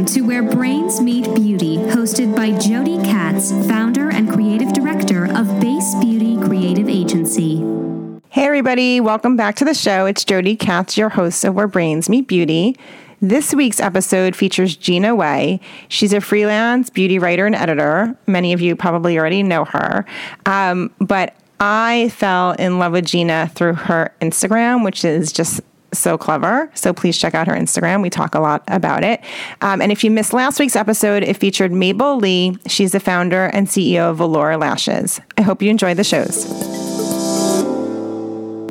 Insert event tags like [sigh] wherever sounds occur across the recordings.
Welcome to Where Brains Meet Beauty, hosted by Jody Katz, founder and creative director of Base Beauty Creative Agency. Hey, everybody, welcome back to the show. It's Jody Katz, your host of Where Brains Meet Beauty. This week's episode features Gina Way. She's a freelance beauty writer and editor. Many of you probably already know her. Um, but I fell in love with Gina through her Instagram, which is just so clever. So please check out her Instagram. We talk a lot about it. Um, and if you missed last week's episode, it featured Mabel Lee. She's the founder and CEO of Velour Lashes. I hope you enjoy the shows.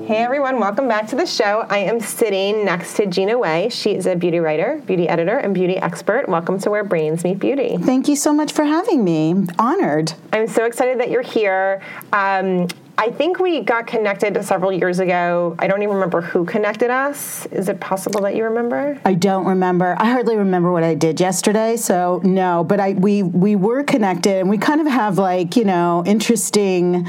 Hey everyone, welcome back to the show. I am sitting next to Gina Way. She is a beauty writer, beauty editor, and beauty expert. Welcome to Where Brains Meet Beauty. Thank you so much for having me. Honored. I'm so excited that you're here. Um, I think we got connected several years ago. I don't even remember who connected us. Is it possible that you remember? I don't remember. I hardly remember what I did yesterday, so no. But I we we were connected, and we kind of have like you know interesting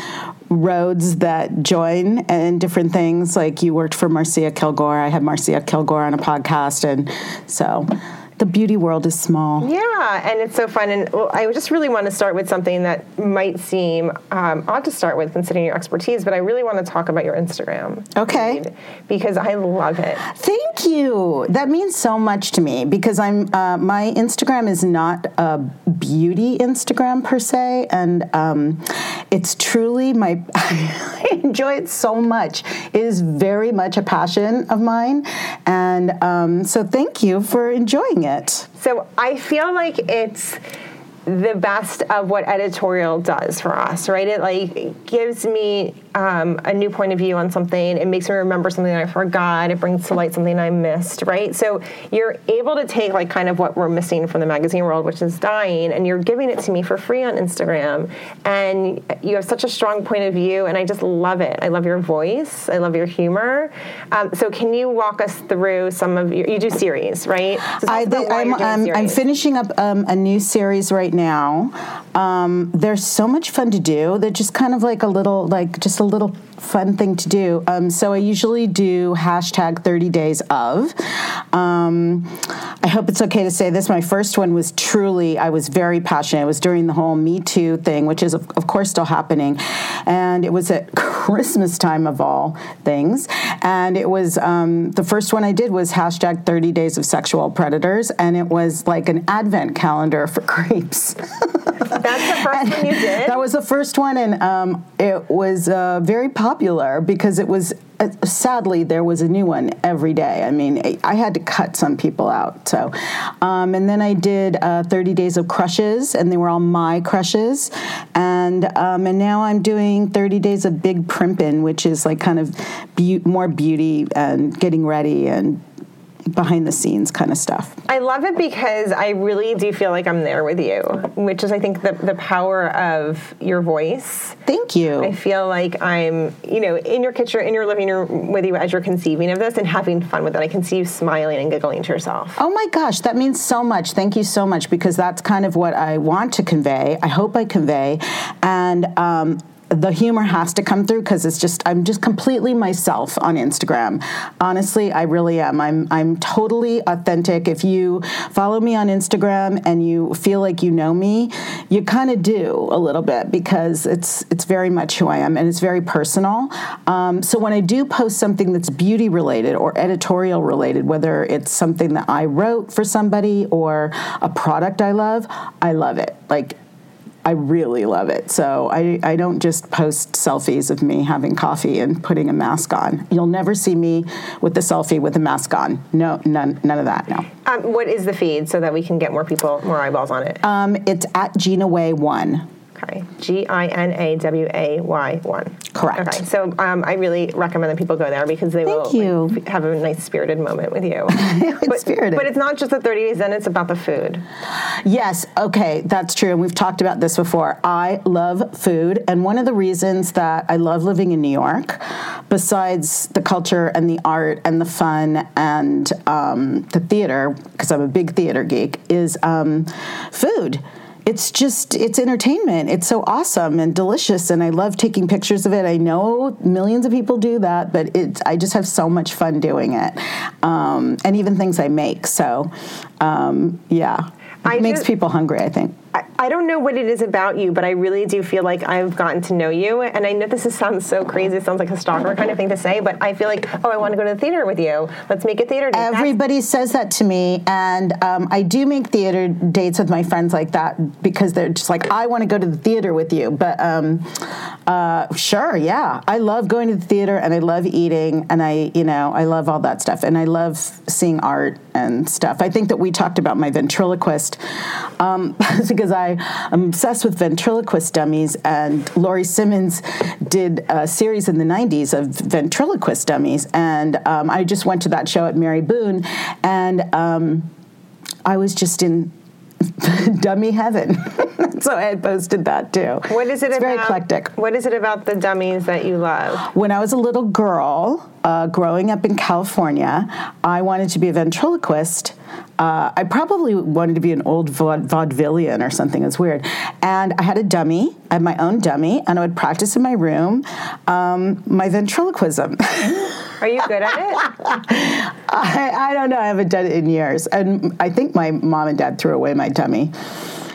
roads that join and different things. Like you worked for Marcia Kilgore. I had Marcia Kilgore on a podcast, and so the beauty world is small. Yeah, and it's so fun. And well, I just really want to start with something that might seem um, odd to start with, considering your expertise, but I really want to talk about your Instagram. Okay. Because I love it. Thank you. That means so much to me because I'm uh, my Instagram is not a beauty Instagram per se, and um, it's truly my. [laughs] I enjoy it so much. It is very much a passion of mine, and um, so thank you for enjoying it it. So I feel like it's the best of what editorial does for us, right? It like gives me um, a new point of view on something. It makes me remember something I forgot. It brings to light something I missed, right? So you're able to take like kind of what we're missing from the magazine world, which is dying, and you're giving it to me for free on Instagram. And you have such a strong point of view, and I just love it. I love your voice. I love your humor. Um, so can you walk us through some of your? You do series, right? So I, am I'm, I'm, finishing up um, a new series right now. Um, they're so much fun to do. They're just kind of like a little, like just a little fun thing to do. Um, so I usually do hashtag 30 days of. Um, I hope it's okay to say this. My first one was truly, I was very passionate. It was during the whole Me Too thing, which is, of, of course, still happening. And it was at [laughs] Christmas time of all things. And it was um, the first one I did was hashtag 30 days of sexual predators. And it was like an advent calendar for [laughs] creeps. That's the first one you did? That was the first one. And um, it was uh, very popular because it was sadly there was a new one every day. I mean i had to cut some people out so um, and then i did uh, 30 days of crushes and they were all my crushes and um, and now i'm doing 30 days of big primping which is like kind of be- more beauty and getting ready and behind the scenes kind of stuff. I love it because I really do feel like I'm there with you, which is I think the the power of your voice. Thank you. I feel like I'm, you know, in your kitchen, in your living room with you as you're conceiving of this and having fun with it. I can see you smiling and giggling to yourself. Oh my gosh, that means so much. Thank you so much because that's kind of what I want to convey. I hope I convey, and um, the humor has to come through because it's just I'm just completely myself on Instagram. Honestly, I really am. I'm I'm totally authentic. If you follow me on Instagram and you feel like you know me, you kind of do a little bit because it's it's very much who I am and it's very personal. Um, so when I do post something that's beauty related or editorial related, whether it's something that I wrote for somebody or a product I love, I love it. Like I really love it. So I, I don't just post selfies of me having coffee and putting a mask on. You'll never see me with the selfie with a mask on. No, none, none of that. No. Um, what is the feed so that we can get more people, more eyeballs on it? Um, it's at Gina Way One. Okay, G I N A W A Y one. Correct. Okay, so um, I really recommend that people go there because they Thank will like, have a nice spirited moment with you. [laughs] it's but, spirited. But it's not just the 30 days, then it's about the food. Yes, okay, that's true. And we've talked about this before. I love food. And one of the reasons that I love living in New York, besides the culture and the art and the fun and um, the theater, because I'm a big theater geek, is um, food it's just it's entertainment. It's so awesome and delicious, and I love taking pictures of it. I know millions of people do that, but it's I just have so much fun doing it, um, and even things I make. So, um, yeah, it I makes people hungry. I think. I, I don't know what it is about you, but I really do feel like I've gotten to know you. And I know this is, sounds so crazy. It sounds like a stalker kind of thing to say, but I feel like, oh, I want to go to the theater with you. Let's make a theater date. That's- Everybody says that to me, and um, I do make theater dates with my friends like that because they're just like, I want to go to the theater with you. But um, uh, sure, yeah, I love going to the theater, and I love eating, and I, you know, I love all that stuff, and I love seeing art and stuff. I think that we talked about my ventriloquist um, [laughs] because I am obsessed with ventriloquist dummies, and Laurie Simmons did a series in the '90s of ventriloquist dummies, and um, I just went to that show at Mary Boone, and um, I was just in [laughs] dummy heaven. [laughs] so I had posted that too. What is it it's about? Very eclectic. What is it about the dummies that you love? When I was a little girl, uh, growing up in California, I wanted to be a ventriloquist. Uh, I probably wanted to be an old vaud- vaudevillian or something. It's weird. And I had a dummy. I had my own dummy, and I would practice in my room um, my ventriloquism. [laughs] Are you good at it? [laughs] I, I don't know. I haven't done it in years. And I think my mom and dad threw away my dummy.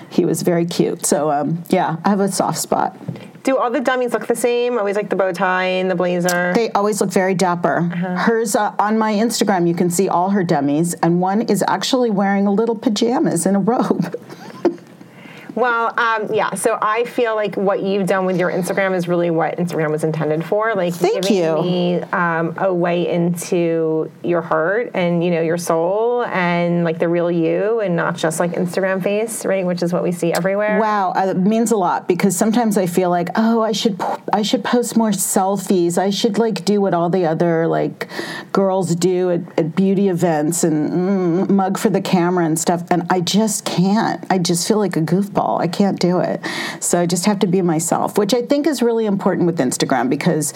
He was very cute. So, um, yeah, I have a soft spot. Do all the dummies look the same? Always like the bow tie and the blazer? They always look very dapper. Hers uh, on my Instagram, you can see all her dummies, and one is actually wearing a little pajamas and a robe. [laughs] Well, um, yeah. So I feel like what you've done with your Instagram is really what Instagram was intended for. Like Thank giving you. me um, a way into your heart and you know your soul and like the real you, and not just like Instagram face, right? Which is what we see everywhere. Wow, uh, it means a lot because sometimes I feel like, oh, I should I should post more selfies. I should like do what all the other like girls do at, at beauty events and mm, mug for the camera and stuff, and I just can't. I just feel like a goofball. I can't do it. So I just have to be myself, which I think is really important with Instagram because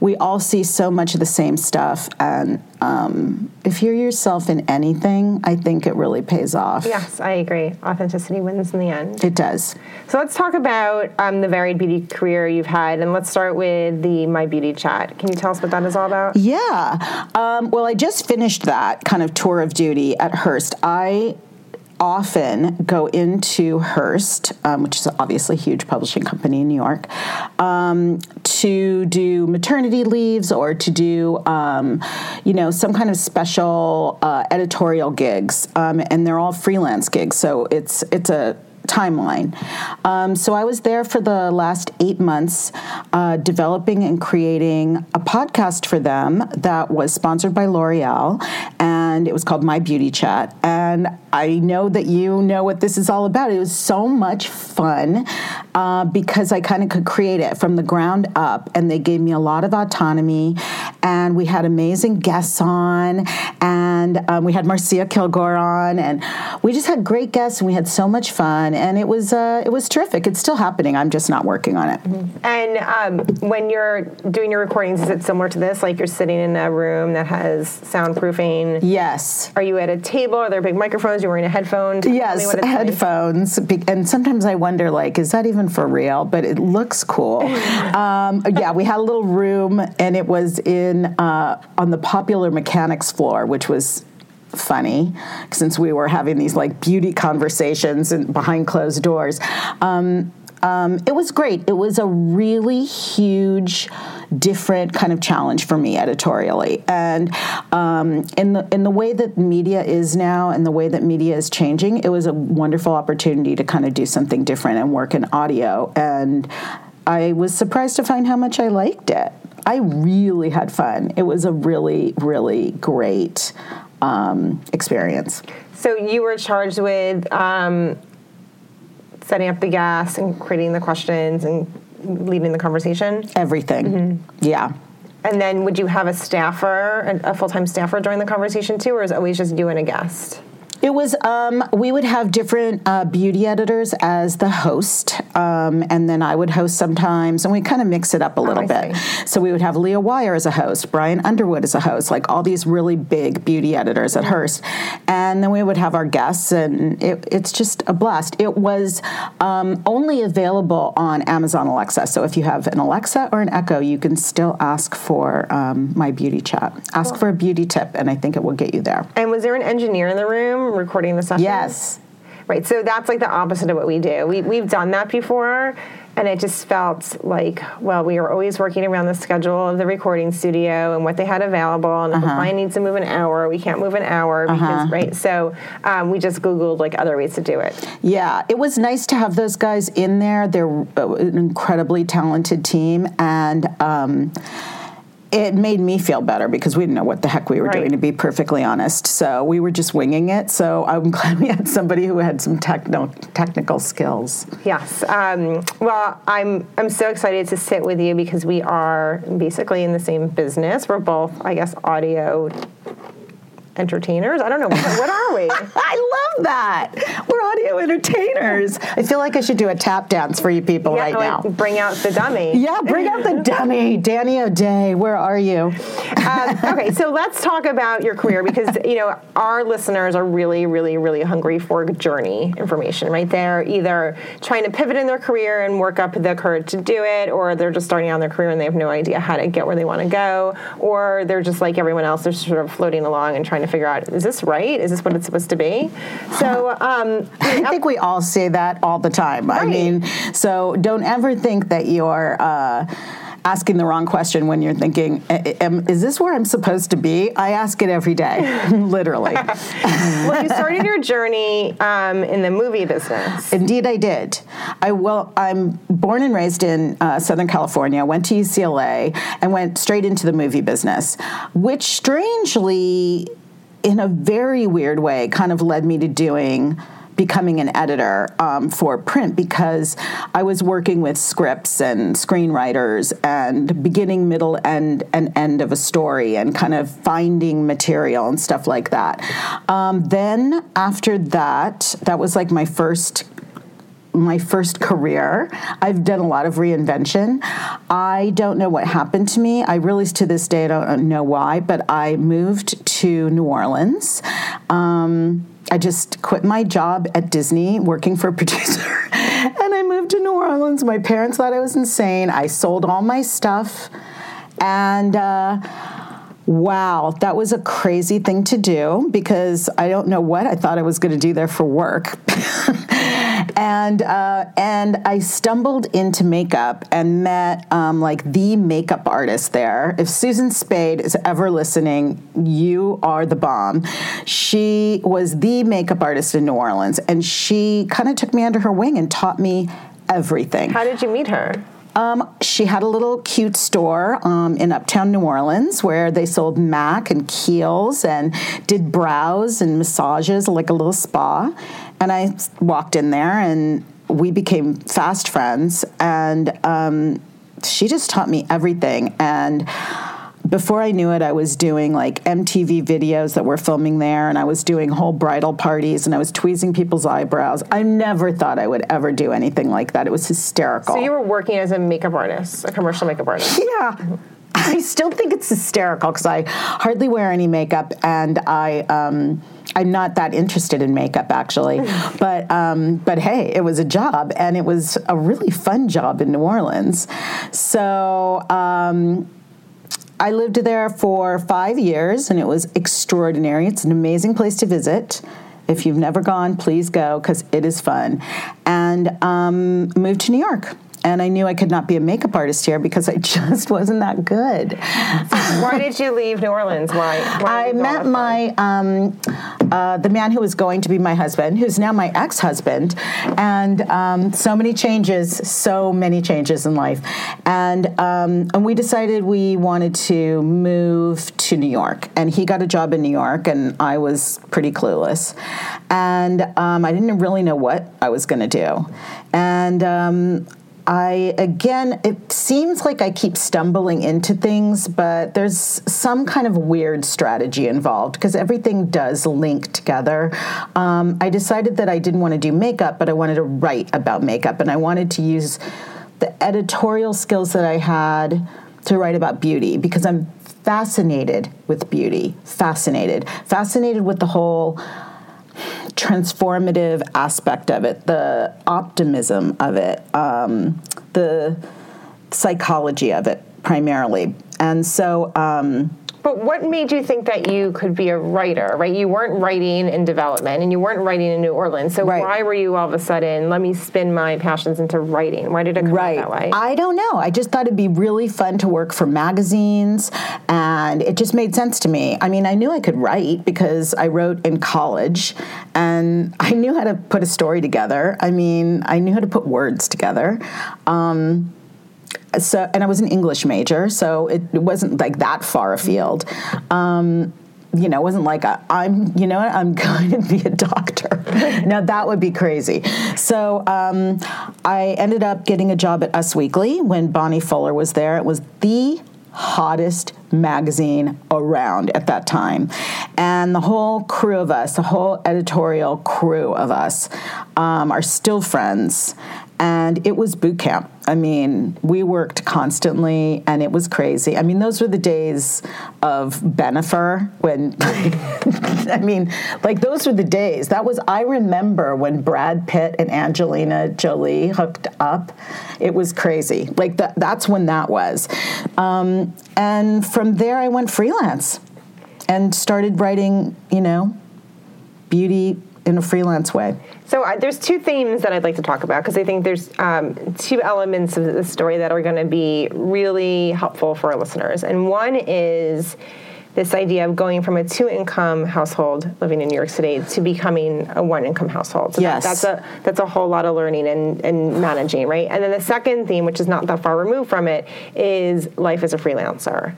we all see so much of the same stuff, and um, if you're yourself in anything, I think it really pays off. Yes, I agree. Authenticity wins in the end. It does. So let's talk about um, the varied beauty career you've had, and let's start with the My Beauty Chat. Can you tell us what that is all about? Yeah. Um, well, I just finished that kind of tour of duty at Hearst. I often go into Hearst, um, which is obviously a huge publishing company in New York, um, to do maternity leaves or to do, um, you know, some kind of special uh, editorial gigs, um, and they're all freelance gigs. So it's it's a timeline. Um, so I was there for the last eight months, uh, developing and creating a podcast for them that was sponsored by L'Oreal, and it was called My Beauty Chat. And I know that you know what this is all about. It was so much fun uh, because I kind of could create it from the ground up, and they gave me a lot of autonomy. And we had amazing guests on, and um, we had Marcia Kilgore on, and we just had great guests, and we had so much fun, and it was uh, it was terrific. It's still happening. I'm just not working on it. And um, when you're doing your recordings, is it similar to this? Like you're sitting in a room that has soundproofing. Yes. Are you at a table? Are there big microphones? You're wearing a headphone? Yes, like. headphones, Be- and sometimes I wonder, like, is that even for real? But it looks cool. [laughs] um, yeah, we had a little room, and it was in uh, on the popular mechanics floor, which was funny since we were having these like beauty conversations and behind closed doors. Um, um, it was great. It was a really huge, different kind of challenge for me editorially, and um, in the in the way that media is now, and the way that media is changing, it was a wonderful opportunity to kind of do something different and work in audio. And I was surprised to find how much I liked it. I really had fun. It was a really, really great um, experience. So you were charged with um, setting up the gas and creating the questions and leading the conversation. Everything. Yeah. And then would you have a staffer, a, a full time staffer during the conversation too, or is it always just you and a guest? It was, um, we would have different uh, beauty editors as the host, um, and then I would host sometimes, and we kind of mix it up a little I bit. see. So we would have Leah Wyar as a host, Brian Underwood as a host, like all these really big beauty editors at Hearst. And then we would have our guests, and it, it's just a blast. It was um, only available on Amazon Alexa. So if you have an Alexa or an Echo, you can still ask for um, my beauty chat. Ask for a beauty tip, and I think it will get you there. And was there an engineer in the room recording the session? Yes. Right. So that's like the opposite of what we do. We, we've done that before, and it just felt like, well, we were always working around the schedule of the recording studio and what they had available. And if Uh-huh. the client needs to move an hour, we can't move an hour because, right? So um, we just Googled like other ways to do it. Yeah, it was nice to have those guys in there. They're uh, an incredibly talented team, and um, it made me feel better because we didn't know what the heck we were Right. doing, to be perfectly honest. So we were just winging it. So I'm [laughs] glad we had somebody who had some techno- technical skills. Yes. Um, well, I'm I'm so excited to sit with you because we are basically in the same business. We're both, I guess, audio entertainers. I don't know what, what are we. [laughs] I love that. We're audio entertainers. I feel like I should do a tap dance for you people Yeah, right now. Bring out the dummy. Yeah, bring out the dummy. Danny O'Day, where are you? um, okay, so let's talk about your career because you know our listeners are really, really, really hungry for journey information. Right, they're either trying to pivot in their career and work up the courage to do it, or they're just starting out their career and they have no idea how to get where they want to go, or they're just like everyone else, they're sort of floating along and trying to figure out is this right? Is this what it's supposed to be? So. Um, I think we all say that all the time. I mean, so don't ever think that you're uh, asking the wrong question when you're thinking, is this where I'm supposed to be? I ask it every day, [laughs] literally. well, you started your journey um, in the movie business. Indeed, I did. I well, I'm born and raised in uh, Southern California. Went to UCLA and went straight into the movie business, which strangely, in a very weird way, kind of led me to doing becoming an editor um, for print because I was working with scripts and screenwriters and beginning, middle, and and end of a story and kind of finding material and stuff like that. Um, then after that, that was like my first my first career. I've done a lot of reinvention. I don't know what happened to me. I really, to this day, I don't know why, but I moved to New Orleans. Um, I just quit my job at Disney working for a [laughs] producer and I moved to New Orleans. My parents thought I was insane. I sold all my stuff and, uh, Wow, that was a crazy thing to do because I don't know what I thought I was going to do there for work. [laughs] and uh, and I stumbled into makeup and met um, like the makeup artist there. If Susan Spade is ever listening, you are the bomb. She was the makeup artist in New Orleans, and she kind of took me under her wing and taught me everything. How did you meet her? Um, she had a little cute store um, in uptown New Orleans where they sold MAC and Kiehl's and did brows and massages, like a little spa. And I walked in there and we became fast friends. And um, she just taught me everything. And before I knew it, I was doing like MTV videos that were filming there, and I was doing whole bridal parties, and I was tweezing people's eyebrows. I never thought I would ever do anything like that. It was hysterical. So you were working as a makeup artist, a commercial makeup artist. [laughs] Yeah. I still think it's hysterical because I hardly wear any makeup and I. Um, I'm not that interested in makeup actually, [laughs] but um, but hey, it was a job and it was a really fun job in New Orleans. So um, I lived there for five years and it was extraordinary. It's an amazing place to visit. If you've never gone, please go because it is fun. And um, moved to New York. And I knew I could not be a makeup artist here because I [laughs] just wasn't that good. Why did you leave New Orleans? Why? why I did you go met my um, uh, the man who was going to be my husband, who's now my ex-husband, and um, so many changes, so many changes in life, and um, and we decided we wanted to move to New York, and he got a job in New York, and I was pretty clueless, and um, I didn't really know what I was going to do, and. I, again, it seems like I keep stumbling into things, but there's some kind of weird strategy involved because everything does link together. Um, I decided that I didn't want to do makeup, but I wanted to write about makeup, and I wanted to use the editorial skills that I had to write about beauty because I'm fascinated with beauty, fascinated, fascinated with the whole transformative aspect of it, the optimism of it, um, the psychology of it primarily. And so, um, but what made you think that you could be a writer, right? You weren't writing in development and you weren't writing in New Orleans. So Right. why were you all of a sudden, let me spin my passions into writing? Why did it come right. out that way? I don't know. I just thought it'd be really fun to work for magazines, and it just made sense to me. I mean, I knew I could write because I wrote in college, and I knew how to put a story together. I mean, I knew how to put words together. Um, so, and I was an English major, so it, it wasn't like that far afield. Um, you know, it wasn't like i I'm, you know, I'm [laughs] going to be a doctor. [laughs] now that would be crazy. So um, I ended up getting a job at Us Weekly when Bonnie Fuller was there. It was the hottest magazine around at that time. And the whole crew of us, the whole editorial crew of us, um, are still friends. And it was boot camp. I mean, we worked constantly and it was crazy. I mean, those were the days of Bennifer when, [laughs] I mean, like those were the days. That was, I remember when Brad Pitt and Angelina Jolie hooked up. It was crazy. Like that, that's when that was. Um, and from there, I went freelance and started writing, you know, beauty in a freelance way. So there's two themes that I'd like to talk about because I think there's um, two elements of the story that are going to be really helpful for our listeners. And one is this idea of going from a two-income household living in New York City to becoming a one-income household. So that- Yes. that's a that's a whole lot of learning and, and managing, right? And then the second theme, which is not that far removed from it, is life as a freelancer.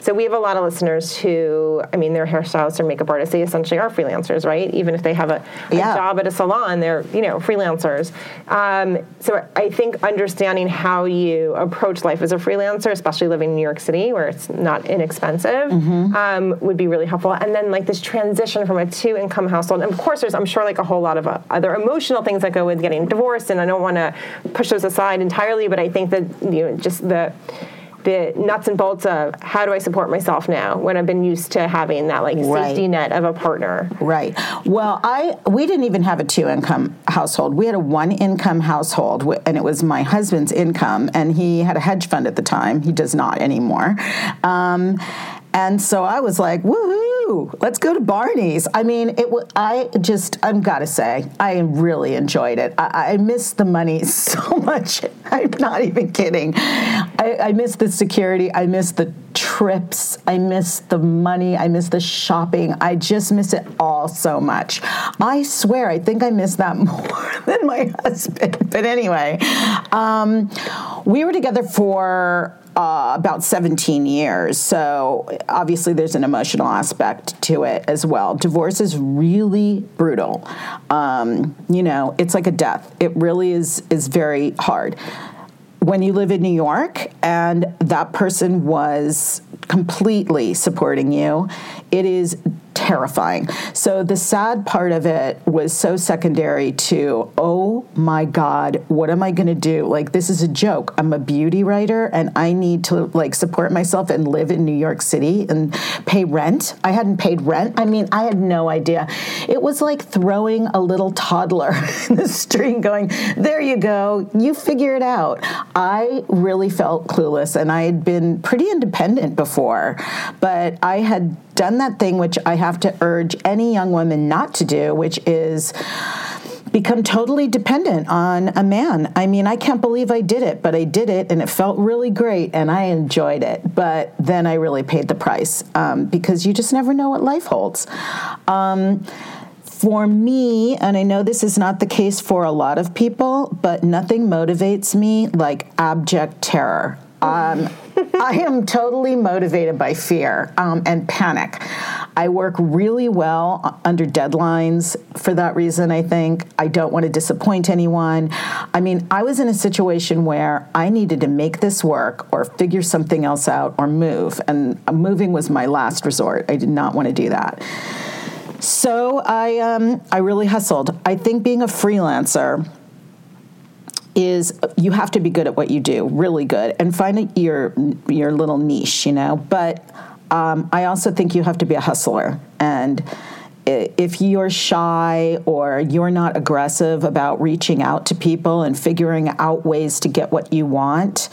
So we have a lot of listeners who, I mean, they're hairstylists or makeup artists. They essentially are freelancers, right? Even if they have a, a Yeah. job at a salon, they're you know freelancers. Um, so I think understanding how you approach life as a freelancer, especially living in New York City where it's not inexpensive, um, would be really helpful. And then like this transition from a two-income household, and of course, there's I'm sure like a whole lot of uh, other emotional things that go with getting divorced, and I don't want to push those aside entirely, but I think that you know just the the nuts and bolts of how do I support myself now when I've been used to having that like Right. safety net of a partner. Right. Well, I we didn't even have a two income household. We had a one income household, and it was my husband's income, and he had a hedge fund at the time. He does not anymore. Um, and so I was like, woohoo, let's go to Barney's. I mean, it. wa- I just, I've gotta say, I really enjoyed it. I, I miss the money [laughs] so much. I'm not even kidding. I, I miss the security. I miss the trips. I miss the money. I miss the shopping. I just miss it all so much. I swear, I think I miss that [laughs] more than my [laughs] husband. But anyway, um, we were together for uh, about 17 years. So obviously, there's an emotional aspect to it as well. Divorce is really brutal. Um, you know, it's like a death. It really is is very hard when you live in New York and that person was completely supporting you, it is terrifying. So the sad part of it was so secondary to, oh my God, what am I going to do? Like, this is a joke. I'm a beauty writer and I need to like support myself and live in New York City and pay rent. I hadn't paid rent. I mean, I had no idea. It was like throwing a little toddler [laughs] in the street going, there you go, you figure it out. I really felt clueless and I had been pretty independent before, but I had done that thing which I have to urge any young woman not to do, which is become totally dependent on a man. I mean, I can't believe I did it, but I did it and it felt really great and I enjoyed it. But then I really paid the price um, because you just never know what life holds. Um, for me, and I know this is not the case for a lot of people, but nothing motivates me like abject terror. Um, I am totally motivated by fear um, and panic. I work really well under deadlines for that reason, I think. I don't want to disappoint anyone. I mean, I was in a situation where I needed to make this work or figure something else out or move, and moving was my last resort. I did not want to do that. So I, um, I really hustled. I think being a freelancer, is you have to be good at what you do, really good, and find your your little niche, you know. But um, I also think you have to be a hustler, and if you're shy or you're not aggressive about reaching out to people and figuring out ways to get what you want,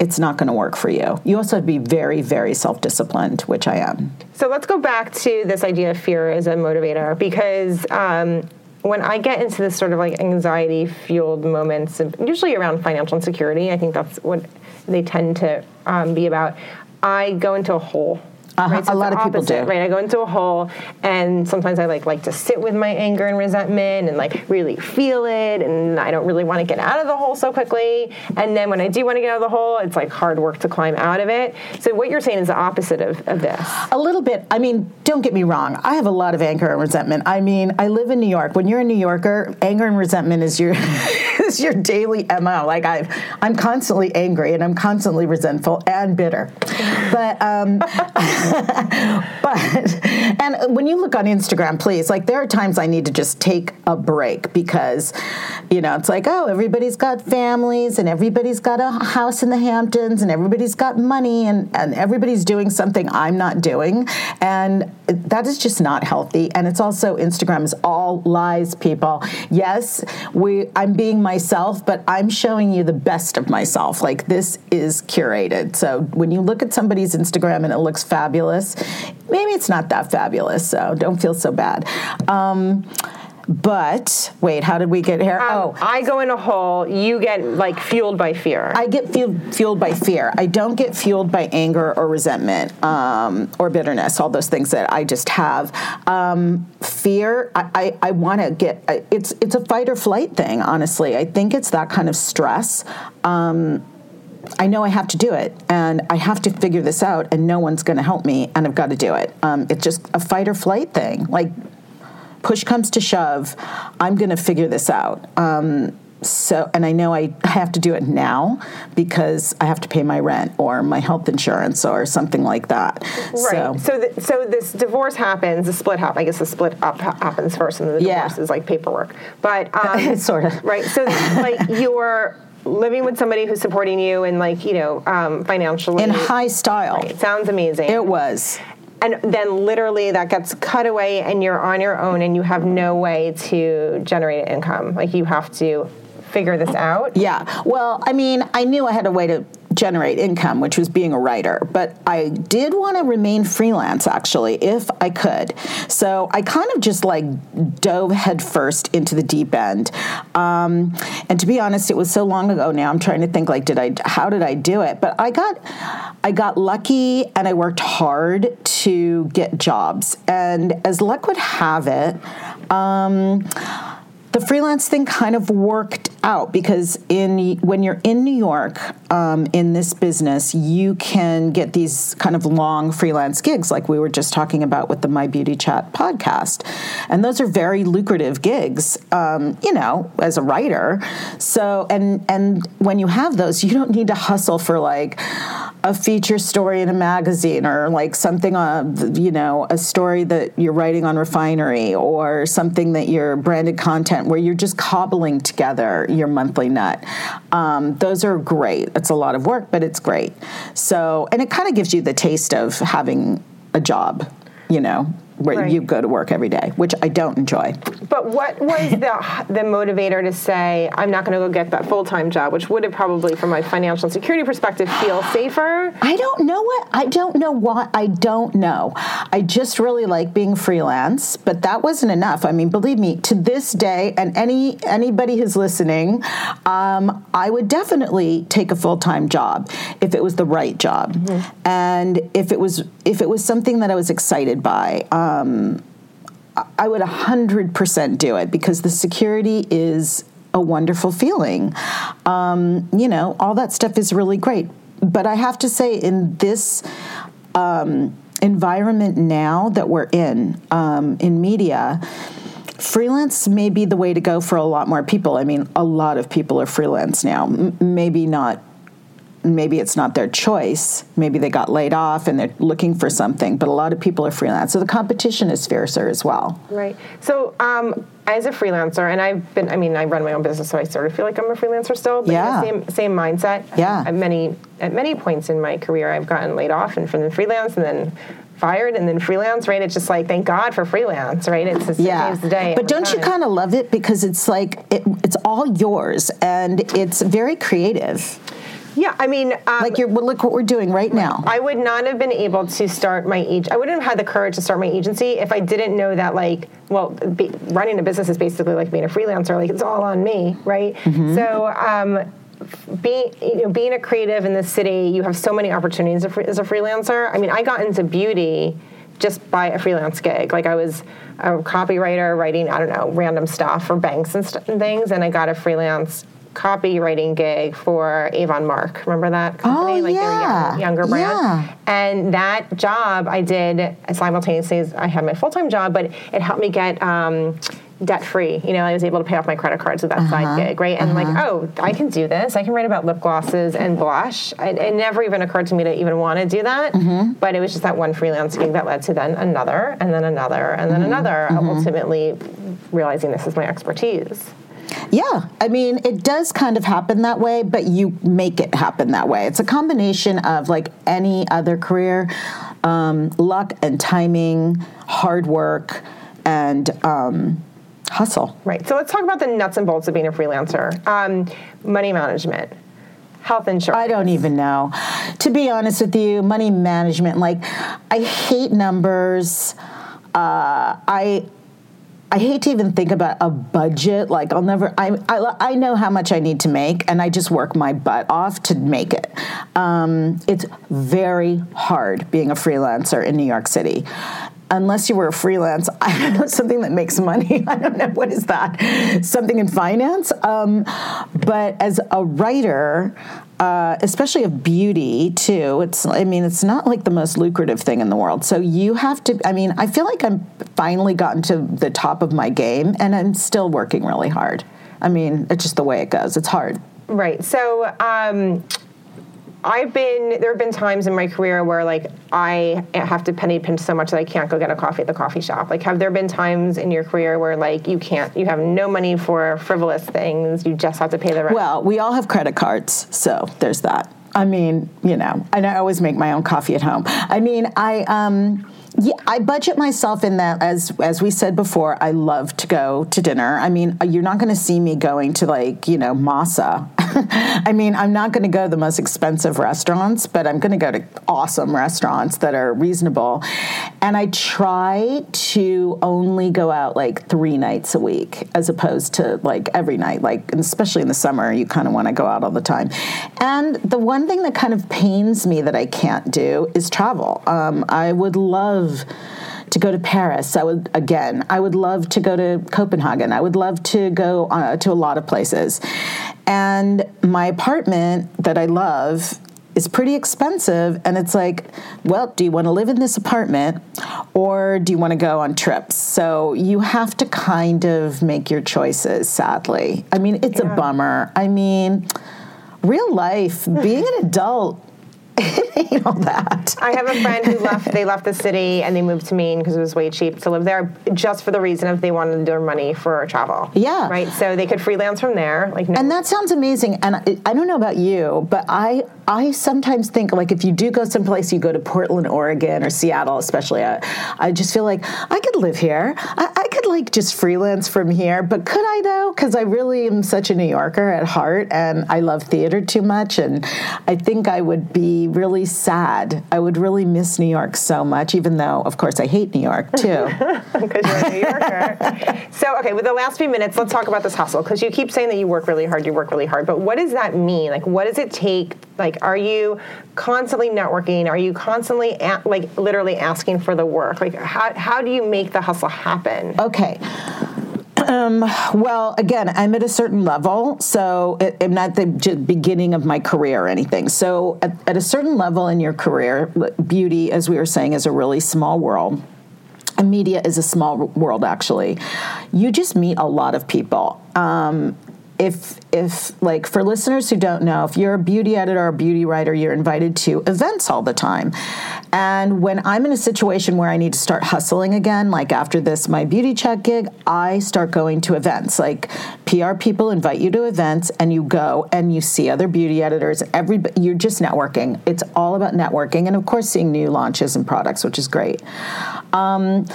it's not going to work for you. You also have to be very, very self disciplined, which I am. So let's go back to this idea of fear as a motivator because. Um, when I get into this sort of like anxiety fueled moments, usually around financial insecurity, I think that's what they tend to um, be about. I go into a hole uh-huh. [laughs] Right? So a lot of opposite, people do. Right, I go into a hole, and sometimes I like like to sit with my anger and resentment and like really feel it, and I don't really want to get out of the hole so quickly. And then when I do want to get out of the hole, it's like hard work to climb out of it. So what you're saying is the opposite of, of this. A little bit. I mean, don't get me wrong. I have a lot of anger and resentment. I mean, I live in New York. When you're a New Yorker, anger and resentment is your [laughs] is your daily mo. Like I, I'm constantly angry and I'm constantly resentful and bitter. But um, [laughs] but and when you look on Instagram, please, like there are times I need to just take a break because, you know, it's like, oh, everybody's got families and everybody's got a house in the Hamptons and everybody's got money and, and everybody's doing something I'm not doing. And that is just not healthy. And it's also Instagram is all lies, people. Yes, we I'm being myself, but I'm showing you the best of myself. Like this is curated. So when you look at somebody's Instagram and it looks fabulous, maybe it's not that fabulous, so don't feel so bad. Um, but wait, how did we get here? Um, oh, I go in a hole. You get like fueled by fear. I get fueled, fueled by fear. I don't get fueled by anger or resentment um, or bitterness. All those things that I just have. Um, fear. I, I, I want to get. It's it's a fight or flight thing. Honestly, I think it's that kind of stress. Um, I know I have to do it, and I have to figure this out, and no one's going to help me, and I've got to do it. Um, it's just a fight or flight thing. Like, push comes to shove, I'm going to figure this out. Um, so, and I know I have to do it now because I have to pay my rent or my health insurance or something like that. Right. So, so, so this divorce happens, the split up. I guess the split up happens first, and the divorce yeah. is like paperwork. But [laughs] um, sort of right. So, like you're living with somebody who's supporting you and like you know um, financially in high style. Right. Sounds amazing. It was. And then literally that gets cut away, and you're on your own, and you have no way to generate income. Like you have to figure this out. Yeah. Well, I mean, I knew I had a way to generate income, which was being a writer. But I did want to remain freelance, actually, if I could. So I kind of just like dove headfirst into the deep end. Um, and to be honest, it was so long ago now. I'm trying to think like, did I? How did I do it? But I got, I got lucky, and I worked hard to get jobs. And as luck would have it. Um, the freelance thing kind of worked out because in when you're in New York um, in this business, you can get these kind of long freelance gigs, like we were just talking about with the My Beauty Chat podcast, and those are very lucrative gigs, um, you know, as a writer. So and and when you have those, you don't need to hustle for like a feature story in a magazine or like something on you know a story that you're writing on refinery or something that you're branded content where you're just cobbling together your monthly nut. Um, those are great. It's a lot of work but it's great. So and it kind of gives you the taste of having a job you know where right. you go to work every day, which I don't enjoy. But what was the the motivator to say I'm not going to go get that full time job, which would have probably, from my financial security perspective, feel safer? I don't know what I don't know what I don't know. I just really like being freelance, but that wasn't enough. I mean, believe me, to this day, and any anybody who's listening, um, I would definitely take a full time job if it was the right job, mm-hmm. and if it was if it was something that I was excited by. Um, um, I would 100% do it because the security is a wonderful feeling. Um, you know, all that stuff is really great. But I have to say, in this, um, environment now that we're in um, in media, freelance may be the way to go for a lot more people. I mean, a lot of people are freelance now. M- maybe not. Maybe it's not their choice. Maybe they got laid off and they're looking for something. But a lot of people are freelance, so the competition is fiercer as well. Right. So, um, as a freelancer, and I've been, I mean, I run my own business, so I sort of feel like I'm a freelancer still. But Yeah. Same, same mindset. Yeah. At many, at many points in my career, I've gotten laid off and from then freelance and then fired and then freelance. Right. It's just like thank God for freelance. Right. It's just Yeah, saves the day. but don't you kind of love it because it's like it, it's all yours and it's very creative. Yeah. I mean, um, Like you're well, look what we're doing right now. I would not have been able to start my age. I wouldn't have had the courage to start my agency if I didn't know that, like, well, be, running a business is basically like being a freelancer. Like, it's all on me, right? So, um, being you know, being a creative in the city, you have so many opportunities as a, as a freelancer. I mean, I got into beauty just by a freelance gig. Like, I was a copywriter writing, I don't know, random stuff for banks and, st- and things, and I got a freelance copywriting gig for Avon Mark. Remember that company? Oh, like their yeah. young, younger brand. Yeah. And that job I did simultaneously as I had my full time job, but it helped me get um, debt free. You know, I was able to pay off my credit cards with that Uh-huh. side gig, right? And like, oh, I can do this. I can write about lip glosses and blush. It, it never even occurred to me to even want to do that. Mm-hmm. But it was just that one freelance gig that led to then another, and then another, and Mm-hmm. then another. Ultimately, realizing this is my expertise. Yeah, I mean, it does kind of happen that way, but you make it happen that way. It's a combination of like any other career um, luck and timing, hard work, and um, hustle. Right. So let's talk about the nuts and bolts of being a freelancer. Um, money management, health insurance. I don't even know. To be honest with you, money management, like, I hate numbers. Uh, I. I hate to even think about a budget. Like I'll never. I, I I know how much I need to make, and I just work my butt off to make it. Um, it's very hard being a freelancer in New York City. Unless you were a freelance, [laughs] I don't know something that makes money. [laughs] I don't know what is that. Something in finance. Um, but as a writer, uh, especially of beauty too. It's I mean it's not like the most lucrative thing in the world. So you have to. I mean I feel like I'm finally gotten to the top of my game, and I'm still working really hard. I mean it's just the way it goes. It's hard. Right. So um, I've been there have been times in my career where like I have to penny pinch so much that I can't go get a coffee at the coffee shop. Like have there been times in your career where like you can't you have no money for frivolous things, you just have to pay the rent? Well, we all have credit cards, so there's that. I mean, you know, and I always make my own coffee at home. I mean, I um yeah, I budget myself in that as as we said before, I love to go to dinner. I mean, you're not going to see me going to like, you know, Masa. [laughs] I mean, I'm not going to go to the most expensive restaurants, but I'm going to go to awesome restaurants that are reasonable. And I try to only go out like 3 nights a week as opposed to like every night. Like especially in the summer, you kind of want to go out all the time. And the one thing that kind of pains me that I can't do is travel. Um, I would love to go to Paris. I would again. I would love to go to Copenhagen. I would love to go uh, to a lot of places. And my apartment that I love is pretty expensive and it's like well do you want to live in this apartment or do you want to go on trips? So you have to kind of make your choices sadly. I mean it's a bummer. I mean real life being an adult [laughs] ain't all that I have a friend who left. They left the city and they moved to Maine because it was way cheap to live there, just for the reason of they wanted their money for travel. Yeah. right. So they could freelance from there. Like, no, And that sounds amazing. And I, I don't know about you, but I I sometimes think like if you do go someplace, you go to Portland, Oregon, or Seattle, especially. I, I just feel like I could live here. I, I could like just freelance from here. But could I though? Because I really am such a New Yorker at heart, and I love theater too much. And I think I would be really sad. I would really miss New York so much, even though, of course, I hate New York too. [laughs] because you're a New Yorker. [laughs] so, okay, with the last few minutes, let's talk about this hustle because you keep saying that you work really hard, you work really hard, but what does that mean? Like, what does it take? Like, are you constantly networking? Are you constantly, a- like, literally asking for the work? Like, how, how do you make the hustle happen? Okay. Um, well, again, I'm at a certain level, so it, I'm not the beginning of my career or anything. So, at, at a certain level in your career, beauty, as we were saying, is a really small world. Media is a small world, actually. You just meet a lot of people. Um, if if like for listeners who don't know if you're a beauty editor or a beauty writer you're invited to events all the time. And when i'm in a situation where i need to start hustling again like after this my beauty chat gig i start going to events. Like pr people invite you to events and you go and you see other beauty editors. Every you're just networking. It's all about networking and of course seeing new launches and products which is great. Um,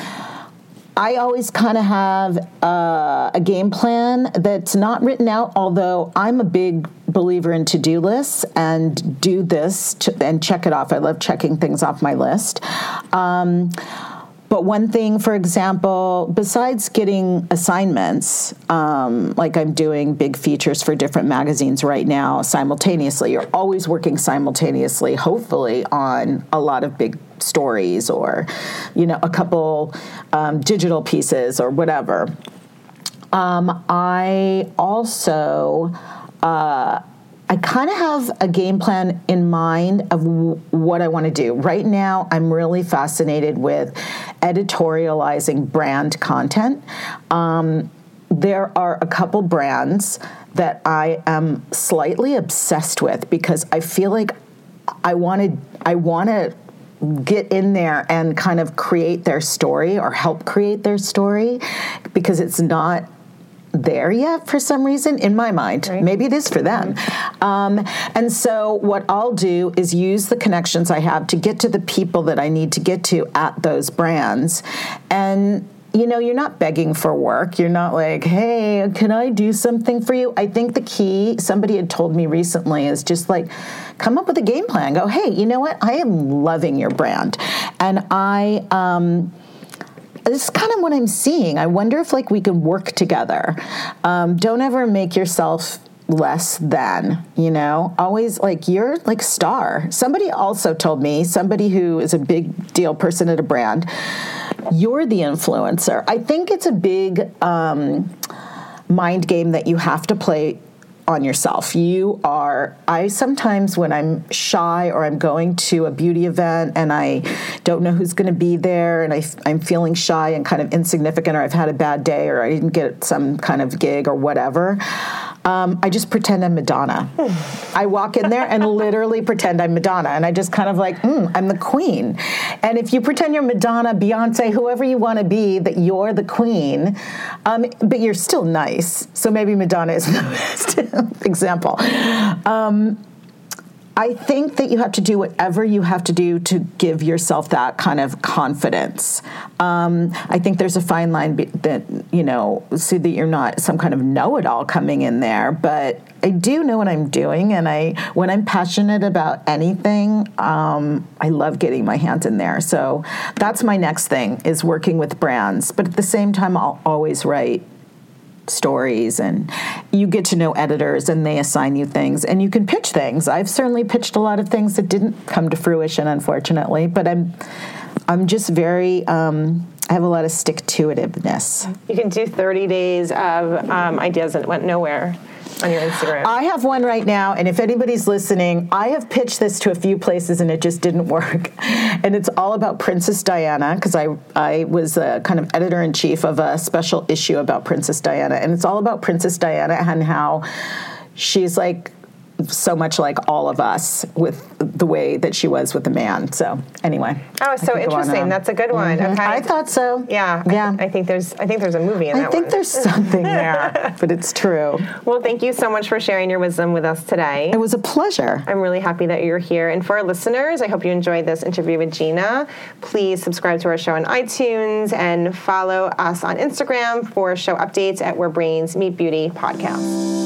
I always kind of have uh, a game plan that's not written out, although I'm a big believer in to do lists and do this to, and check it off. I love checking things off my list. Um, but one thing, for example, besides getting assignments, um, like I'm doing big features for different magazines right now simultaneously, you're always working simultaneously, hopefully, on a lot of big stories or, you know, a couple um, digital pieces or whatever. Um, I also. Uh, I kind of have a game plan in mind of w- what I want to do. Right now, I'm really fascinated with editorializing brand content. Um, there are a couple brands that I am slightly obsessed with because I feel like I want to I want to get in there and kind of create their story or help create their story because it's not there yet for some reason in my mind. Right. Maybe it is for them. Mm-hmm. Um, and so, what I'll do is use the connections I have to get to the people that I need to get to at those brands. And you know, you're not begging for work. You're not like, hey, can I do something for you? I think the key, somebody had told me recently, is just like, come up with a game plan. Go, hey, you know what? I am loving your brand. And I, um, this is kind of what I'm seeing. I wonder if like we can work together. Um, don't ever make yourself less than you know? Always like you're like star. Somebody also told me somebody who is a big deal person at a brand you're the influencer. I think it's a big um, mind game that you have to play on yourself. You are, I sometimes when I'm shy or I'm going to a beauty event and I don't know who's going to be there and I, am feeling shy and kind of insignificant or I've had a bad day or I didn't get some kind of gig or whatever, um, I just pretend I'm Madonna. I walk in there and literally pretend I'm Madonna, and I just kind of like, mm, I'm the queen. And if you pretend you're Madonna, Beyonce, whoever you want to be, that you're the queen, um, but you're still nice. So maybe Madonna is [laughs] the best [laughs] example. Um, I think that you have to do whatever you have to do to give yourself that kind of confidence. Um, I think there's a fine line be- that, you know, so that you're not some kind of know it all coming in there, but I do know what I'm doing. And I, when I'm passionate about anything, um, I love getting my hands in there. So that's my next thing is working with brands. But at the same time, I'll always write stories and you get to know editors and they assign you things and you can pitch things. I've certainly pitched a lot of things that didn't come to fruition unfortunately, but I'm I'm just very um, I have a lot of stick to itiveness. You can do 30 days of um, ideas that went nowhere on your Instagram? I have one right now, and if anybody's listening, I have pitched this to a few places and it just didn't [laughs] work. And it's all about Princess Diana because I I was a kind of editor in chief of a special issue about Princess Diana, and it's all about Princess Diana and how she's like so much like all of us with the way that she was with the man. So anyway. Oh, so interesting. That's a good one. Mm-hmm. Okay. I thought so. Yeah. Yeah. I, th- I, think there's I think there's a movie in I that I think one. there's [laughs] something there, but it's true. Well, thank you so much for sharing your wisdom with us today. It was a pleasure. I'm really happy that you're here. And for our listeners, I hope you enjoyed this interview with Gina. Please subscribe to our show on iTunes and follow us on Instagram for show updates at Where Brains Meet Beauty podcast.